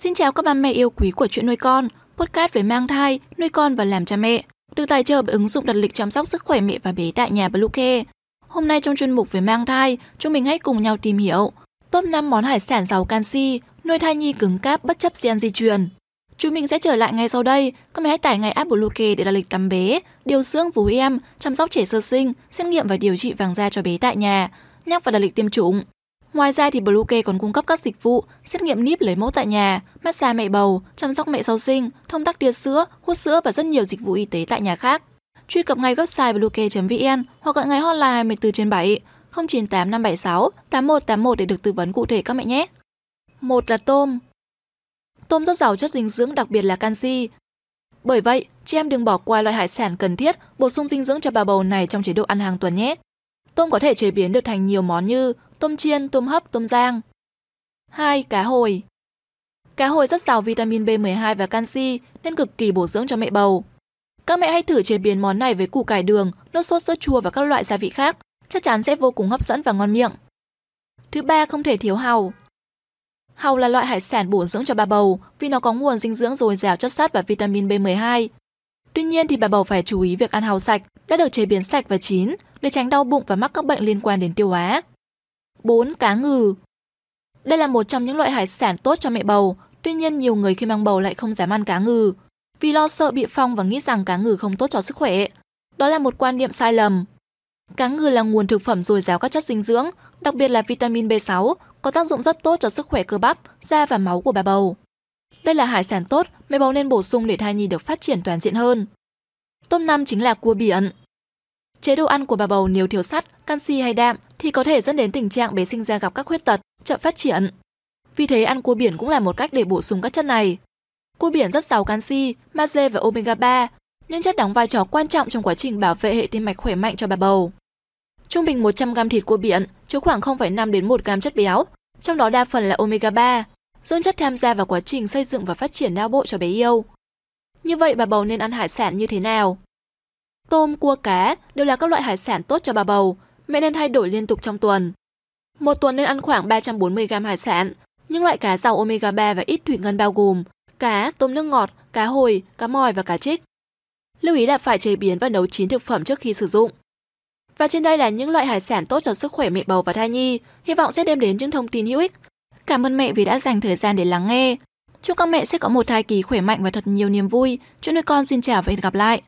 Xin chào các bà mẹ yêu quý của chuyện nuôi con, podcast về mang thai, nuôi con và làm cha mẹ, được tài trợ bởi ứng dụng đặt lịch chăm sóc sức khỏe mẹ và bé tại nhà Bluecare. Hôm nay trong chuyên mục về mang thai, chúng mình hãy cùng nhau tìm hiểu top 5 món hải sản giàu canxi, nuôi thai nhi cứng cáp bất chấp gen di truyền. Chúng mình sẽ trở lại ngay sau đây. Các mẹ hãy tải ngay app Bluecare để đặt lịch tắm bé, điều dưỡng vú em, chăm sóc trẻ sơ sinh, xét nghiệm và điều trị vàng da cho bé tại nhà, nhắc và đặt lịch tiêm chủng. Ngoài ra thì Bluecare còn cung cấp các dịch vụ xét nghiệm níp lấy mẫu tại nhà, massage mẹ bầu, chăm sóc mẹ sau sinh, thông tắc tia sữa, hút sữa và rất nhiều dịch vụ y tế tại nhà khác. Truy cập ngay website bluecare.vn hoặc gọi ngay hotline 24 trên 7 098 576 8181 để được tư vấn cụ thể các mẹ nhé. Một là tôm. Tôm rất giàu chất dinh dưỡng đặc biệt là canxi. Bởi vậy, chị em đừng bỏ qua loại hải sản cần thiết bổ sung dinh dưỡng cho bà bầu này trong chế độ ăn hàng tuần nhé. Tôm có thể chế biến được thành nhiều món như tôm chiên, tôm hấp, tôm rang. 2. Cá hồi Cá hồi rất giàu vitamin B12 và canxi nên cực kỳ bổ dưỡng cho mẹ bầu. Các mẹ hãy thử chế biến món này với củ cải đường, nước sốt sữa chua và các loại gia vị khác, chắc chắn sẽ vô cùng hấp dẫn và ngon miệng. Thứ ba không thể thiếu hàu. Hàu là loại hải sản bổ dưỡng cho bà bầu vì nó có nguồn dinh dưỡng dồi dào chất sắt và vitamin B12. Tuy nhiên thì bà bầu phải chú ý việc ăn hàu sạch, đã được chế biến sạch và chín để tránh đau bụng và mắc các bệnh liên quan đến tiêu hóa. 4. Cá ngừ Đây là một trong những loại hải sản tốt cho mẹ bầu, tuy nhiên nhiều người khi mang bầu lại không dám ăn cá ngừ, vì lo sợ bị phong và nghĩ rằng cá ngừ không tốt cho sức khỏe. Đó là một quan niệm sai lầm. Cá ngừ là nguồn thực phẩm dồi dào các chất dinh dưỡng, đặc biệt là vitamin B6, có tác dụng rất tốt cho sức khỏe cơ bắp, da và máu của bà bầu. Đây là hải sản tốt, mẹ bầu nên bổ sung để thai nhi được phát triển toàn diện hơn. Tôm năm chính là cua biển. Chế độ ăn của bà bầu nếu thiếu sắt, canxi hay đạm thì có thể dẫn đến tình trạng bé sinh ra gặp các khuyết tật, chậm phát triển. Vì thế ăn cua biển cũng là một cách để bổ sung các chất này. Cua biển rất giàu canxi, magie và omega 3, những chất đóng vai trò quan trọng trong quá trình bảo vệ hệ tim mạch khỏe mạnh cho bà bầu. Trung bình 100 g thịt cua biển chứa khoảng 0,5 đến 1 g chất béo, trong đó đa phần là omega 3, dưỡng chất tham gia vào quá trình xây dựng và phát triển não bộ cho bé yêu. Như vậy bà bầu nên ăn hải sản như thế nào? Tôm, cua, cá đều là các loại hải sản tốt cho bà bầu, mẹ nên thay đổi liên tục trong tuần. Một tuần nên ăn khoảng 340 g hải sản, những loại cá giàu omega 3 và ít thủy ngân bao gồm cá, tôm nước ngọt, cá hồi, cá mòi và cá trích. Lưu ý là phải chế biến và nấu chín thực phẩm trước khi sử dụng. Và trên đây là những loại hải sản tốt cho sức khỏe mẹ bầu và thai nhi, hy vọng sẽ đem đến những thông tin hữu ích. Cảm ơn mẹ vì đã dành thời gian để lắng nghe. Chúc các mẹ sẽ có một thai kỳ khỏe mạnh và thật nhiều niềm vui. Chúc nuôi con xin chào và hẹn gặp lại.